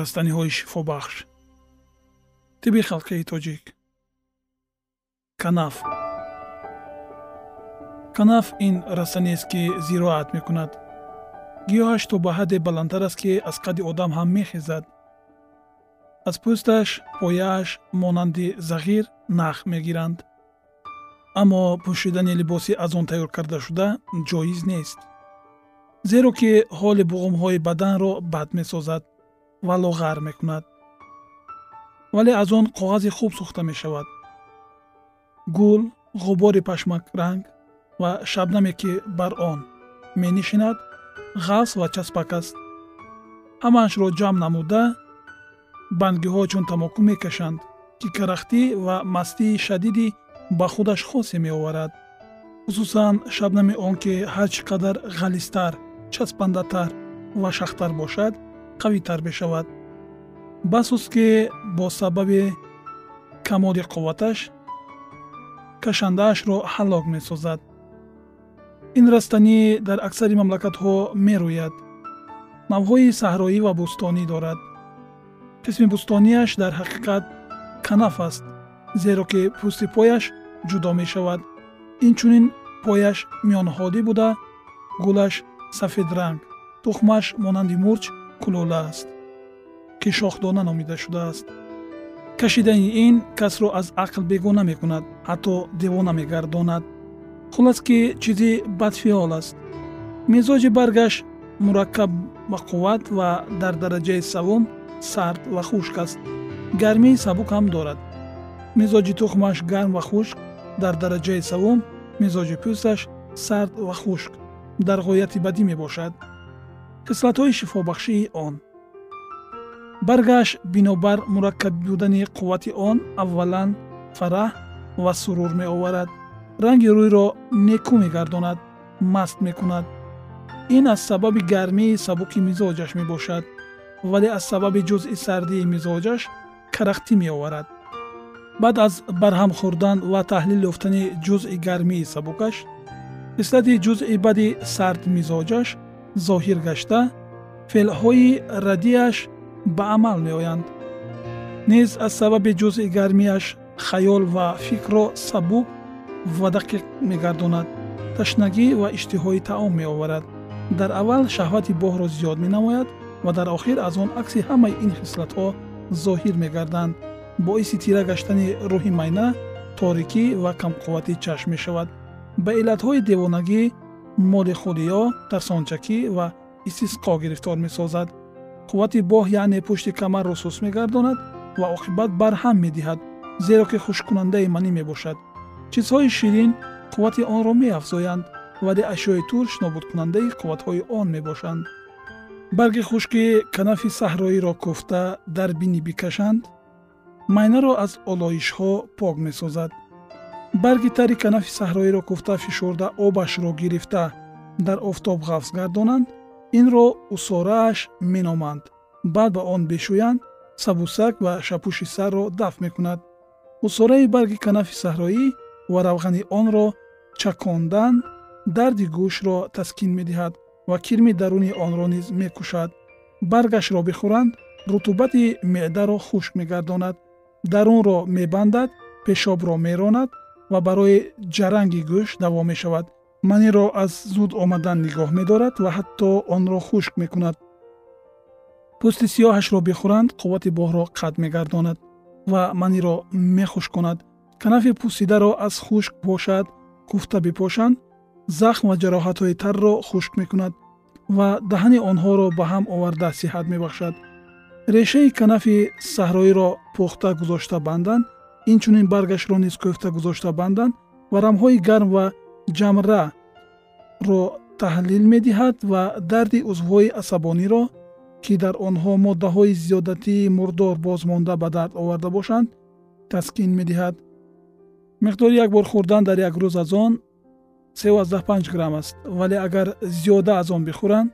растаниҳои шифобахш. Тиби халқии тоҷик. Канаф. Канаф ин растаниест ки зироат мекунад. Гиёҳаш то ба ҳадде баландтар аст ки аз қадди одам ҳам мехезад. Аз пӯсташ пояаш монанди зағир нах мегиранд. Аммо пӯшидани либоси аз он тайёркардашуда ҷоиз нест. Зеро ки ҳоли буғумҳои баданро бад месозад ва лоғар мекунад. Вале аз он коғази хуб сохта мешавад. Гул ғубори пашмакранг ва шабнаме ки бар он менишинад ғафс ва часпак аст. Ҳамаашро ҷамъ намуда бангиҳо чун тамоку мекашанд ки карахтӣ ва мастии шадиди ба худаш хосе меоварад. Хусусан шабнами он ки ҳар чӣ қадар ғалистар часпандатар ва шахтар бошад қавитар мешавад басус ки бо сабаби камоли қувваташ кашандаашро ҳаллок месозад. Ин растанӣ дар аксари мамлакатҳо мерӯяд. Навъҳои саҳроӣ ва бӯстонӣ дорад. Қисми бӯстониаш дар ҳақиқат канаф аст зеро ки пӯсти пояш ҷудо мешавад. Инчунин пояш миёнаҳодӣ буда гулаш сафедранг тухмаш монанди мурч кулола аст ки шохдона номида шудааст. Кашидани ин касро аз ақл бегона мекунад ҳатто девона мегардонад. Хулас ки чизи бадфиол аст. Мизоҷи баргаш мураккаб ба қувват ва дар дараҷаи савум сард ва хушк аст. Гармии сабук ҳам дорад. Мизоҷи тухмаш гарм ва хушк дар дараҷаи савум мизоҷи пӯсташ сард ва хушк дар ғояти бадӣ мебошад хислатҳои шифобахшии он. Баргаш бинобар мураккаб будани қуввати он аввалан фараҳ ва сурур меоварад. Ранги рӯйро некӯ мегардонад маст мекунад. Ин аз сабаби гармии сабуки мизоҷаш мебошад вале аз сабаби ҷузъи сардии мизоҷаш карахтӣ меоварад. Баъд аз барҳам хӯрдан ва таҳлил ёфтани ҷузъи гармии сабукаш хислати ҷузъи бади сард мизоҷаш зоҳир гашта феълҳои радиаш ба амал меоянд. Низ аз сабаби ҷузъи гармияш хаёл ва фикрро сабук ва дақиқ мегардонад ташнагӣ ва иштиҳои таом меоварад. Дар аввал шаҳвати боҳро зиёд менамояд ва дар охир аз он акси ҳамаи ин хислатҳо зоҳир мегарданд. Боиси тира гаштани рӯҳи майна торикӣ ва камқуввати чашм мешавад. Ба иллатҳои девонагӣ молихӯриё тарсончакӣ ва истисқо гирифтор месозад. Қуввати боҳ яъне пушти камарро сус мегардонад ва оқибат барҳам медиҳад зеро ки хушккунандаи манӣ мебошад. Чизҳои ширин қуввати онро меафзоянд вале ашёи турш нобудкунандаи қувватҳои он мебошанд. Барги хушки канафи саҳроиро кӯфта дар бинӣ бикашанд майнаро аз олоишҳо пок месозад барги тари канафи саҳроиро кӯфта фишурда обашро гирифта дар офтоб ғафз гардонанд инро усорааш меноманд. Баъд ба он бешӯянд сабусак ва шапӯши сарро дафт мекунад. Усораи барги канафи саҳроӣ ва равғани онро чакондан дарди гӯшро таскин медиҳад ва кирми даруни онро низ мекушад. Баргашро бихӯранд рутубати меъдаро хушк мегардонад. Дарунро мебандад пешобро меронад ва барои ҷаранги гӯшт давом мешавад. Маниро аз зуд омадан нигоҳ медорад ва ҳатто онро хушк мекунад. Пӯсти сиёҳашро бихӯранд қуввати боҳро қатъ мегардонад ва маниро мехушконад канафи пӯсидаро аз хушк бошад куфта бипошанд захм ва ҷароҳатҳои тарро хушк мекунад ва даҳани онҳоро ба ҳам оварда сиҳат мебахшад. Решаи канафи саҳроиро пухта гузошта банданд инчунин баргашро низ кӯфта гузошта банданд ва рамҳои гарм ва ҷамраро таҳлил медиҳад ва дарди узвҳои асабониро ки дар онҳо моддаҳои зиёдатии мурдор бозмонда ба дард оварда бошанд таскин медиҳад. миқдори як бор хӯрдан дар як рӯз аз он 35 грамм аст вале агар зиёда аз он бихӯранд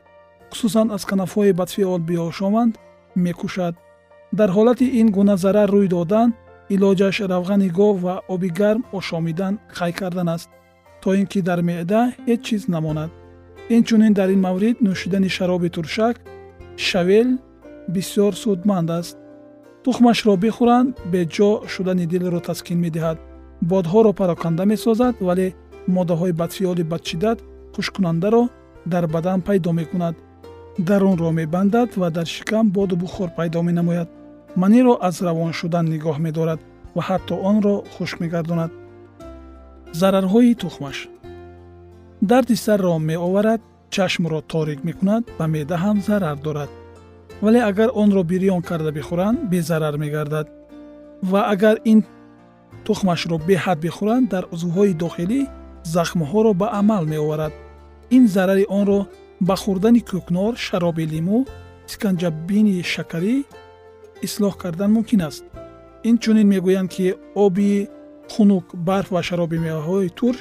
хусусан аз канафҳои бадфиол биошоманд мекушад. дар ҳолати ин гуна зарар рӯй додан илоҷаш равғани гов ва оби гарм ошомидан қай кардан аст? То ин ки дар меъда ҳеҷ чиз намонад. Инчунин дар ин маврид нӯшидани шароби туршак шавел бисёр судманд аст. Тухмашро бихӯранд беҷо шудани дилро таскин медиҳад. Бодҳоро пароканда месозад вале моддаҳои бадфиёли бадшиддат хушккунандаро дар бадан пайдо мекунад. Дарунро мебандад ва дар шикам боду бухор пайдо менамояд маниро аз равон шудан нигоҳ медорад ва ҳатто онро хушк мегардонад. Зарарҳои тухмаш. Дарди сарро меоварад чашмро торик мекунад ва меъда ҳам зарар дорад. Вале агар онро бирён карда бихӯранд безарар мегардад. Ва агар ин тухмашро беҳад бихӯранд дар узвҳои дохилӣ захмҳоро ба амал меоварад. Ин зарари онро ба хӯрдани кӯкнор шароби лимӯ исканҷабини шакарӣ ислоҳ кардан мумкин аст. Инчунин мегӯянд ки оби хунук барф ва шароби меваҳои турш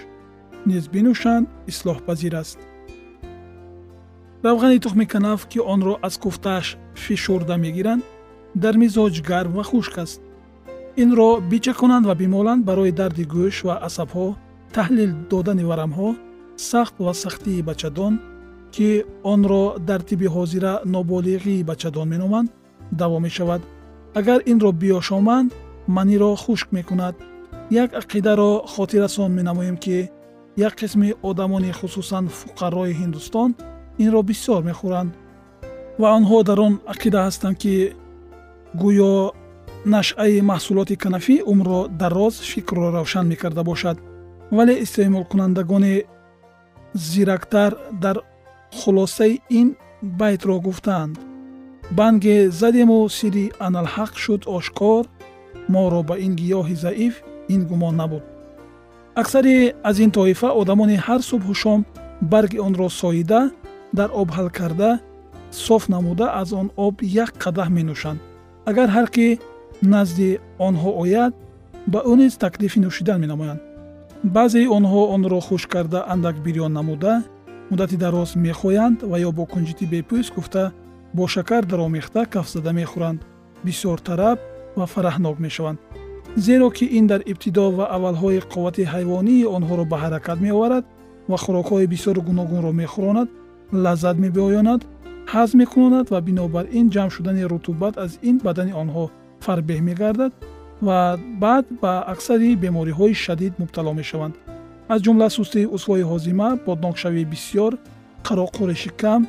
низ бинӯшанд ислоҳпазир аст. Равғани тухми канаф ки онро аз куфтааш фишурда мегиранд дар мизоҷ гарм ва хушк аст. Инро бичаконанд ва бимоланд барои дарди гӯш ва асабҳо таҳлил додани варамҳо сахт ва сахтии бачадон ки онро дар тибби ҳозира ноболиғии бачадон меноманд давом мешавад. Агар инро биёшоманд маниро хушк мекунад. Як ақидаро хотиррасон менамоем ки як қисми одамони хусусан фуқарои ҳиндустон инро бисёр мехӯранд. Ва онҳо дар он ақида ҳастанд ки гӯё нашъаи маҳсулоти канафӣ умрро дароз фикрро равшан мекарда бошад. Вале истеъмолкунандагони зирактар дар хулосаи ин байтро гуфтаанд банге задему сирри аналҳақ шуд ошкор моро ба ин гиёҳи заиф ин гумон набуд. Аксари аз ин тоифа одамони ҳар субҳу шом барги онро соида дар об ҳал карда соф намуда аз он об як қадаҳ менӯшанд. Агар ҳар кӣ назди онҳо ояд ба ӯ низ таклифи нӯшидан менамоянд. Баъзеи онҳо онро хушк карда андак бирён намуда муддати дароз мехоянд ва ё бо кунҷити бепӯст гуфта бо шакар даромехта кафзада мехӯранд бисёр тараб ва фараҳнок мешаванд. Зеро ки ин дар ибтидо ва аввалҳои қуввати ҳайвонии онҳоро ба ҳаракат меоварад ва хӯрокҳои бисёру гуногунро мехӯронад лаззат мебиёнад ҳазм мекунонад ва бинобар ин ҷамъ шудани рутубат аз ин бадани онҳо фарбеҳ мегардад ва баъд ба аксари бемориҳои шадид мубтало мешаванд. Аз ҷумла сустии узвҳои ҳозима боднокшавии бисьёр қароқури шикам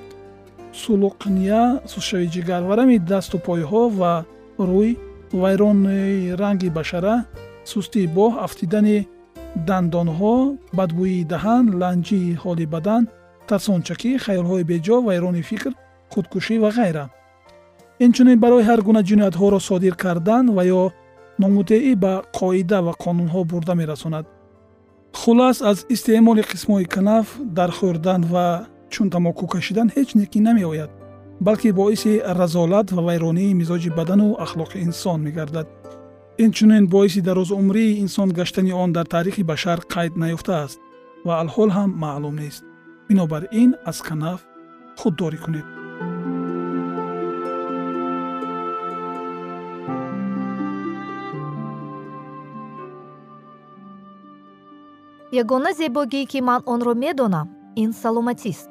сулуқния сустшавии ҷигар варами дасту пойҳо ва рӯй вайрони ранги башара сустии боҳ афтидани дандонҳо бадбӯии даҳан ланҷии ҳоли бадан тарсончакӣ хаёлҳои беҷо вайрони фикр худкушӣ ва ғайра. Инчунин барои ҳар гуна ҷиноятҳоро содир кардан ва ё номутеӣ ба қоида ва қонунҳо бурда мерасонад. Хулас аз истеъмоли қисмҳои канаф дар хӯрдан ва чун тамоку кашидан ҳеҷ некӣ намеояд балки боиси разолат ва вайронии мизоҷи бадану ахлоқи инсон мегардад. Инчунин боиси дарозумрии инсон гаштани он дар таърихи башар қайд наёфтааст ва алҳол ҳам маълум нест. Бинобар ин аз канаф худдорӣ кунед. Ягона зебогие ки ман онро медонам ин саломатист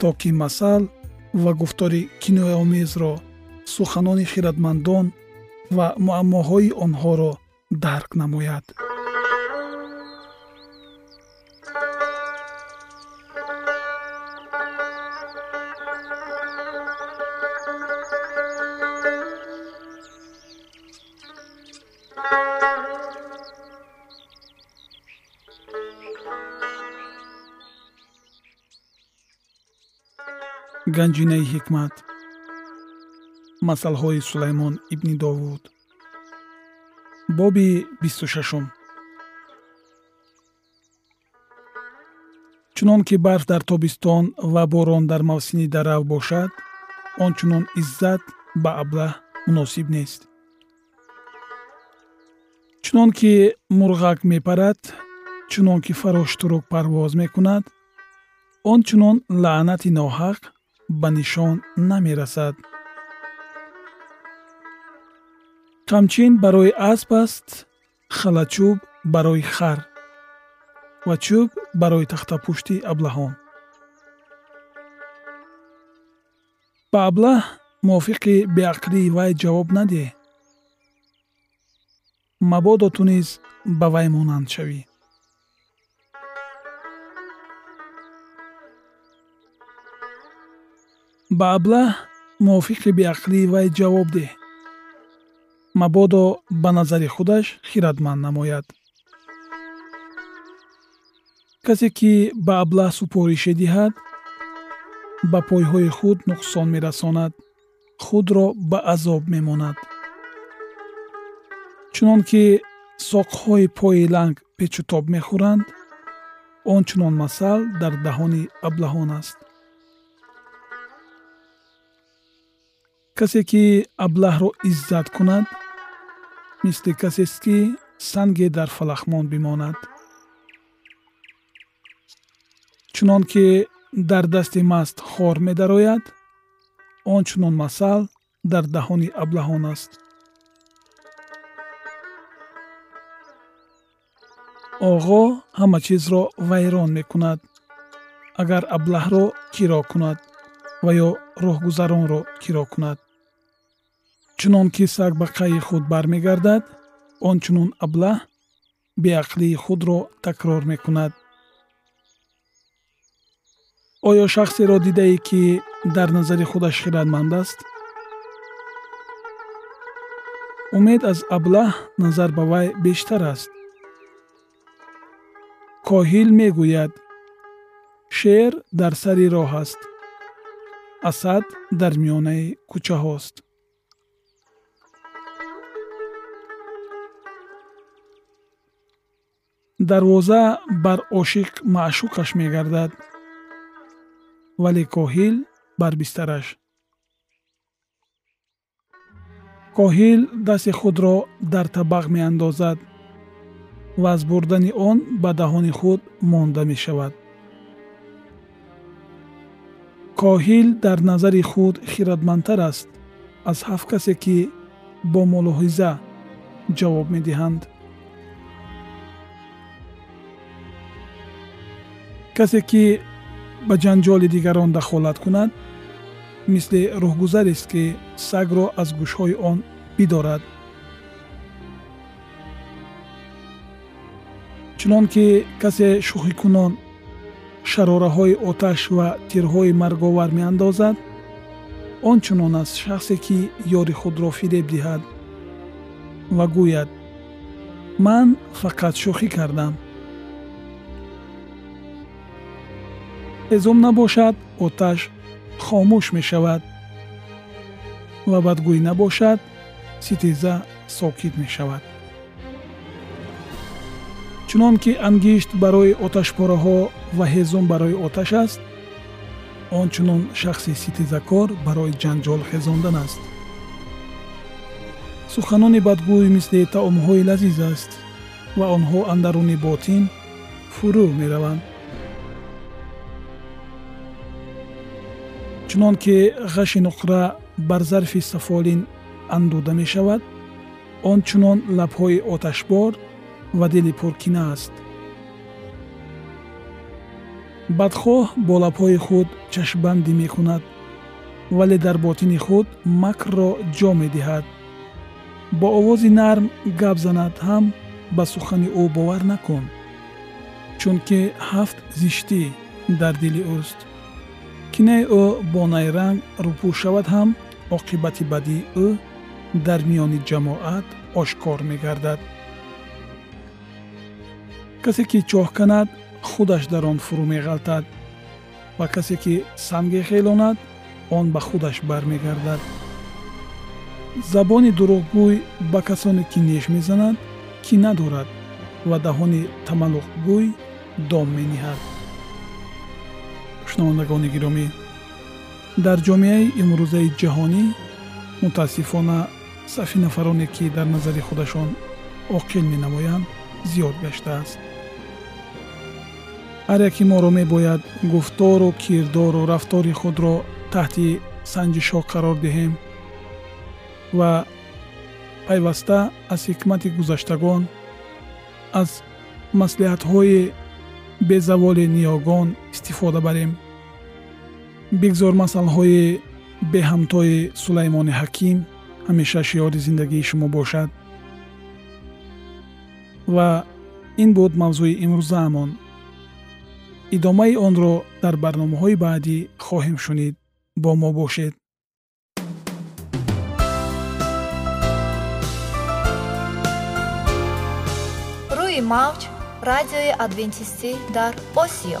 то ки масал ва гуфтори кинояомезро суханони хиратмандон ва муаммоҳои онҳоро дарк намояд ганҷинаи ҳикмат. Масъалҳои сулаймон ибни довуд. Боби бисту шашум. Чунон ки барф дар тобистон ва борон дар мавсими дарав бошад ончунон иззат ба аблаҳ муносиб нест. Чунон ки мурғак мепарад чунон ки фароштурук парвоз мекунад ончунон лаънати ноҳақ ба нишон намерасад. Қамчин барои асп аст халачӯб барои хар ва чӯб барои тахтапушти аблаҳон. Ба аблаҳ мувофиқи беақлии вай ҷавоб надеҳ мабодо ту низ ба вай монанд шавӣ ба аблаҳ мувофиқи беақлии вай ҷавоб деҳ мабодо ба назари худаш хиратманд намояд. Касе ки ба аблаҳ супорише диҳад ба пойҳои худ нуқсон мерасонад. Худро ба азоб мемонад. Чунон ки соқҳои пои ланг печутоб мехӯранд ончунон масал дар даҳони аблаҳон аст касе ки аблаҳро иззат кунад мисли касест ки санге дар фалахмон бимонад. Чунон ки дар дасти маст хор медарояд ончунон масал дар даҳони аблаҳон аст. Оғо ҳама чизро вайрон мекунад агар аблаҳро киро кунад ва ё роҳгузаронро киро кунад чунон ки саг ба қайи худ бармегардад ончунон аблаҳ беақлии худро такрор мекунад. Оё шахсеро дидае ки дар назари худаш хиратманд аст? Умед аз аблаҳ назар ба вай бештар аст. Коҳил мегӯяд шер дар сари роҳ аст асад дар миёнаи кӯчаҳост дарвоза бар ошиқ маъшуқаш мегардад вале коҳил бар бистараш. Коҳил дасти худро дар табақ меандозад ва аз бурдани он ба даҳони худ монда мешавад. Коҳил дар назари худ хиратмандтар аст аз ҳафт касе ки бо мулоҳиза ҷавоб медиҳанд касе ки ба ҷанҷоли дигарон дахолат кунад мисли роҳгузарест ки сагро аз гӯшҳои он бидорад. Чунон ки касе шӯхикунон шарораҳои оташ ва тирҳои марговар меандозад он чунон аст шахсе ки ёри худро фиреб диҳад ва гӯяд ман фақат шӯхӣ кардам эзом набошад оташ хомӯш мешавад. Ва бадгӯӣ набошад ситеза сокит мешавад. Чунон ки ангишт барои оташпораҳо ва ҳезум барои оташ аст ончунон шахси ситезакор барои ҷанҷол хезондан аст. Суханони бадгӯй мисли таомҳои лазиз аст ва онҳо андаруни ботин фурӯ мераванд чунон ки ғаши нуқра бар зарфи сафолин андуда мешавад ончунон лабҳои оташбор ва дили пуркина аст. Бадхоҳ бо лабҳои худ чашмбандӣ мекунад вале дар ботини худ макрро ҷо медиҳад. Бо овози нарм гап занад ҳам ба сухани ӯ бовар накун чунки ҳафт зиштӣ дар дили ӯст кинаи ӯ бо найранг рӯпӯ шавад ҳам оқибати бадии ӯ дар миёни ҷамоат ошкор мегардад. Касе ки чоҳ канад худаш дар он фурӯ меғалтад ва касе ки санге хелонад он ба худаш бармегардад. Забони дурӯғгӯй ба касоне ки неш мезанад кина дорад ва даҳони тамаллуқгӯй дом мениҳад шунавандагони гиромӣ. Дар ҷомеаи имрӯзаи ҷаҳонӣ мутаассифона сафи нафароне ки дар назари худашон оқил менамоянд зиёд гаштааст. Ҳар яки моро мебояд гуфтору кирдору рафтори худро таҳти санҷишҳо қарор диҳем ва пайваста аз ҳикмати гузаштагон аз маслиҳатҳои безаволи ниёгон истифода барем бигзор масъалаҳои беҳамтои сулаймони ҳаким ҳамеша шиёри зиндагии шумо бошад. Ва ин буд мавзӯи имрӯзаамон. Идомаи онро дар барномаҳои баъдӣ хоҳем шунид бо мо бошед. Рӯи мавҷ радиои адвентистӣ дар осиё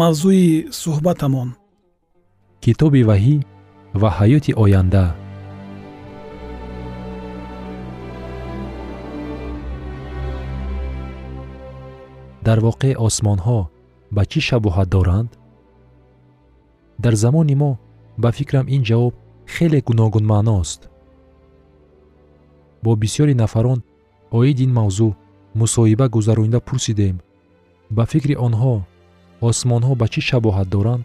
Мавзӯи суҳбатамон. Китоби ваҳӣ ва ҳаёти оянда. Дар воқеъ осмонҳо ба чӣ шабоҳат доранд? Дар замони мо ба фикрам ин ҷавоб хеле гуногун маъност. Бо бисёри нафарон оид ин мавзӯъ мусоҳиба гузаронида пурсидем. Ба фикри онҳо осмонҳо ба чӣ шабоҳат доранд?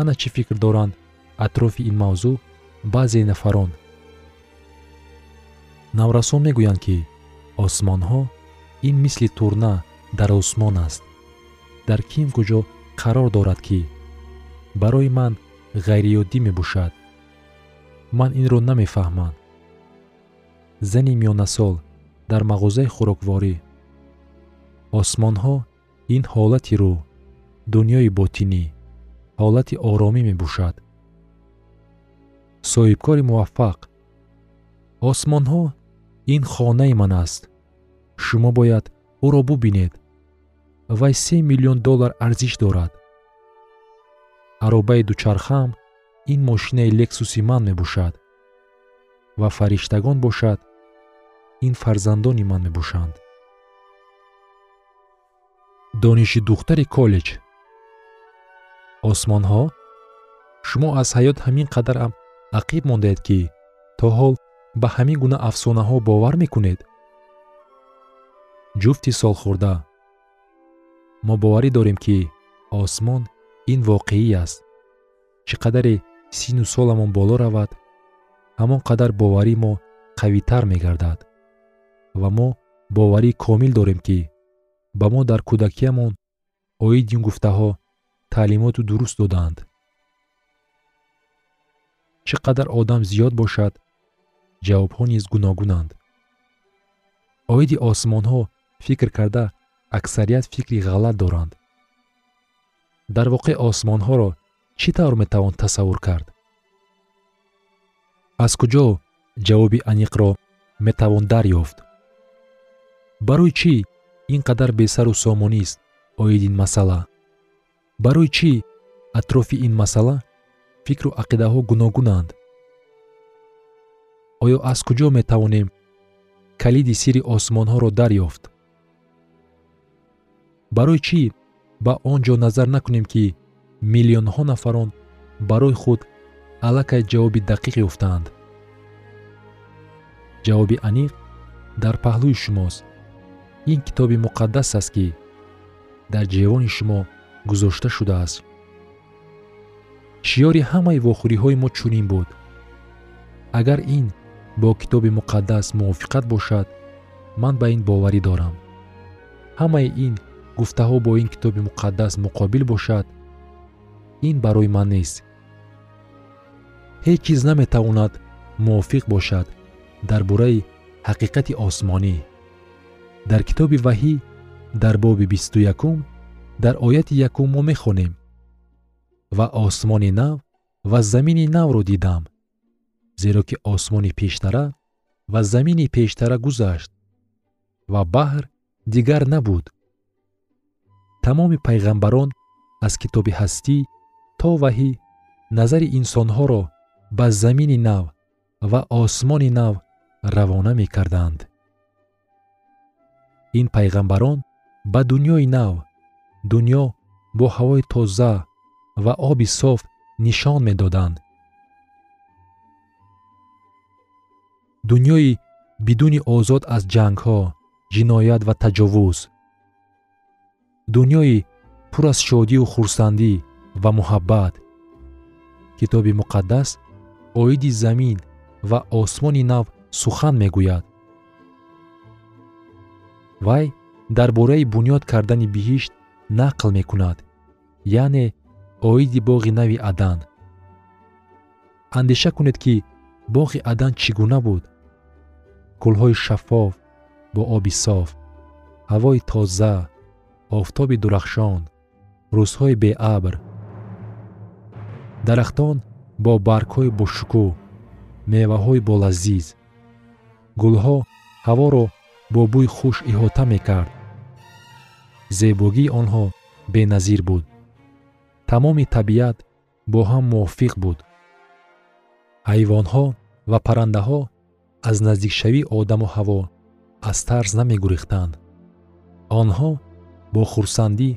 Ана чӣ фикр доранд? Атрофи ин мавзӯъ баъзе нафарон. Наврасон мегӯянд ки осмонҳо ин мисли турна дар осмон аст. Дар ким куҷо қарор дорад ки барои ман ғайриёддӣ мебошад? Ман инро намефаҳмам. Зани миёнасол дар мағозаи хӯрокворӣ. Осмонҳо ин ҳолати рӯ дунёи ботинӣ ҳолати оромӣ мебошад. Соҳибкори муваффақ осмонҳо ин хонаи ман аст. Шумо бояд ӯро бубинед вай се миллион доллар арзиш дорад аробаи дучархаам ин мошинаи лексуси ман мебошад ва фариштагон бошад ин фарзандони ман мебошанд дониши духтари коллеҷ. Осмонҳо шумо аз ҳаёт ҳамин қадарам ақиб мондаед ки то ҳол ба ҳамин гуна афсонаҳо бовар мекунед. Ҷуфти солхӯрда мо боварӣ дорем ки осмон ин воқеӣ аст. Чӣ қадаре сину соламон боло равад ҳамон қадар боварӣ мо қавитар мегардад ва мо боварӣ комил дорем ки ба мо дар кӯдакиямон оиди ин гуфтаҳо таълимоту дуруст додаанд чӣ қадар одам зиёд бошад ҷавобҳо низ гуногунанд. Оиди осмонҳо фикр карда аксарият фикри ғалат доранд. Дар воқеъ осмонҳоро чӣ тавр метавон тасаввур кард? Аз куҷо ҷавоби аниқро метавон дарёфт? Барои чӣ ин қадар бесару сомонист оид ин масъала. Барои чӣ? Атрофи ин масъала фикру ақидаҳо гуногунанд. Оё аз куҷо метавонем калиди сирри осмонҳоро дарёфт? Барои чӣ? Ба он ҷо назар накунем ки миллионҳо нафарон барои худ аллакай ҷавоби дақиқ ёфтаанд? Ҷавоби аниқ дар паҳлӯи шумост ин китоби муқаддас аст ки дар ҷевони шумо гузошта шудааст. Шиёри ҳамаи вохӯриҳои мо чунин буд. Агар ин бо китоби муқаддас мувофиқат бошад ман ба ин боварӣ дорам. Ҳамаи ин гуфтаҳо бо ин китоби муқаддас муқобил бошад ин барои ман нест. Ҳеҷ чиз наметавонад мувофиқ бошад дар бораи ҳақиқати осмонӣ дар китоби ваҳӣ дар боби бисту якум дар ояти якум мо мехонем ва осмони нав ва замини навро дидам зеро ки осмони пештара ва замини пештара гузашт ва баҳр дигар набуд. Тамоми пайғамбарон аз китоби ҳастӣ то ваҳӣ назари инсонҳоро ба замини нав ва осмони нав равона мекарданд ин пайғамбарон ба дуньёи нав дуньё бо ҳавои тоза ва оби соф нишон медоданд. Дунёи бидуни озод аз ҷангҳо ҷиноят ва таҷовуз. Дунёи пур аз шодию хурсандӣ ва муҳаббат. Китоби муқаддас оиди замин ва осмони нав сухан мегӯяд вай дар бораи бунёд кардани биҳишт нақл мекунад яъне оиди боғи нави адан. Андеша кунед ки боғи адан чӣ гуна буд? Гулҳои шаффоф бо оби соф ҳавои тоза офтоби дурахшон рӯзҳои беабр. Дарахтон бо баргҳои бошукӯҳ меваҳои болазиз. Гулҳо ҳаворо бо бӯи хуш иҳота мекард. Зебогии онҳо беназир буд. Тамоми табиат бо ҳам мувофиқ буд. Ҳайвонҳо ва паррандаҳо аз наздикшавии одаму ҳаво аз тарс намегурехтанд. Онҳо бо хурсандӣ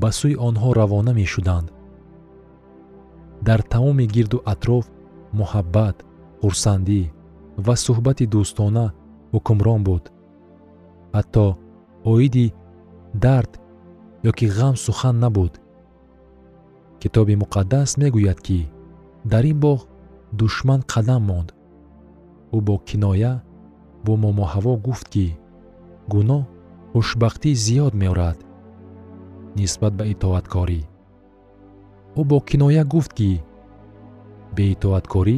ба сӯи онҳо равона мешуданд. Дар тамоми гирду атроф муҳаббат хурсандӣ ва суҳбати дӯстона ҳукмрон буд ҳатто оиди дард ё ки ғам сухан набуд. Китоби муқаддас мегӯяд ки дар ин боғ душман қадам монд. Ӯ бо киноя бо момоҳаво гуфт ки гуноҳ хушбахтӣ зиёд меорад нисбат ба итоаткорӣ. Ӯ бо киноя гуфт ки беитоаткорӣ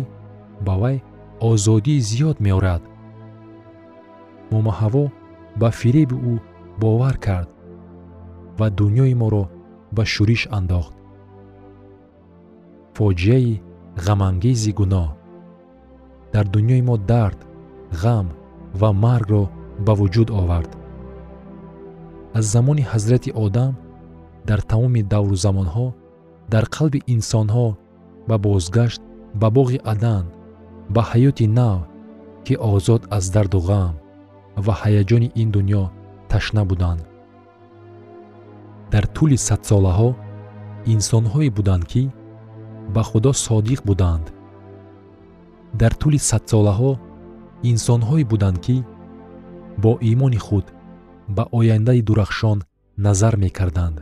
ба вай озодии зиёд меорад. Момоҳаво ба фиреби ӯ бовар кард ва дуньёи моро ба шӯриш андохт. Фоҷиаи ғамангези гуноҳ дар дуньёи мо дард ғам ва маргро ба вуҷуд овард. Аз замони ҳазрати одам дар тамоми давру замонҳо дар қалби инсонҳо ба бозгашт ба боғи адан ба ҳаёти нав ки озод аз дарду ғам ва ҳаяҷони ин дуньё ташна буданд. Дар тӯли садсолаҳо инсонҳое буданд ки ба худо содиқ буданд. Дар тӯли садсолаҳо инсонҳое буданд ки бо имони худ ба ояндаи дурахшон назар мекарданд.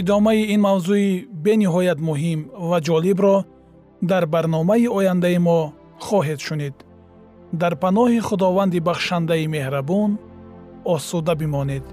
Идомаи ин мавзӯи бениҳоят муҳим ва ҷолибро дар барномаи ояндаи мо хоҳед шунид. Дар паноҳи худованди бахшандаи меҳрабон осуда бимонед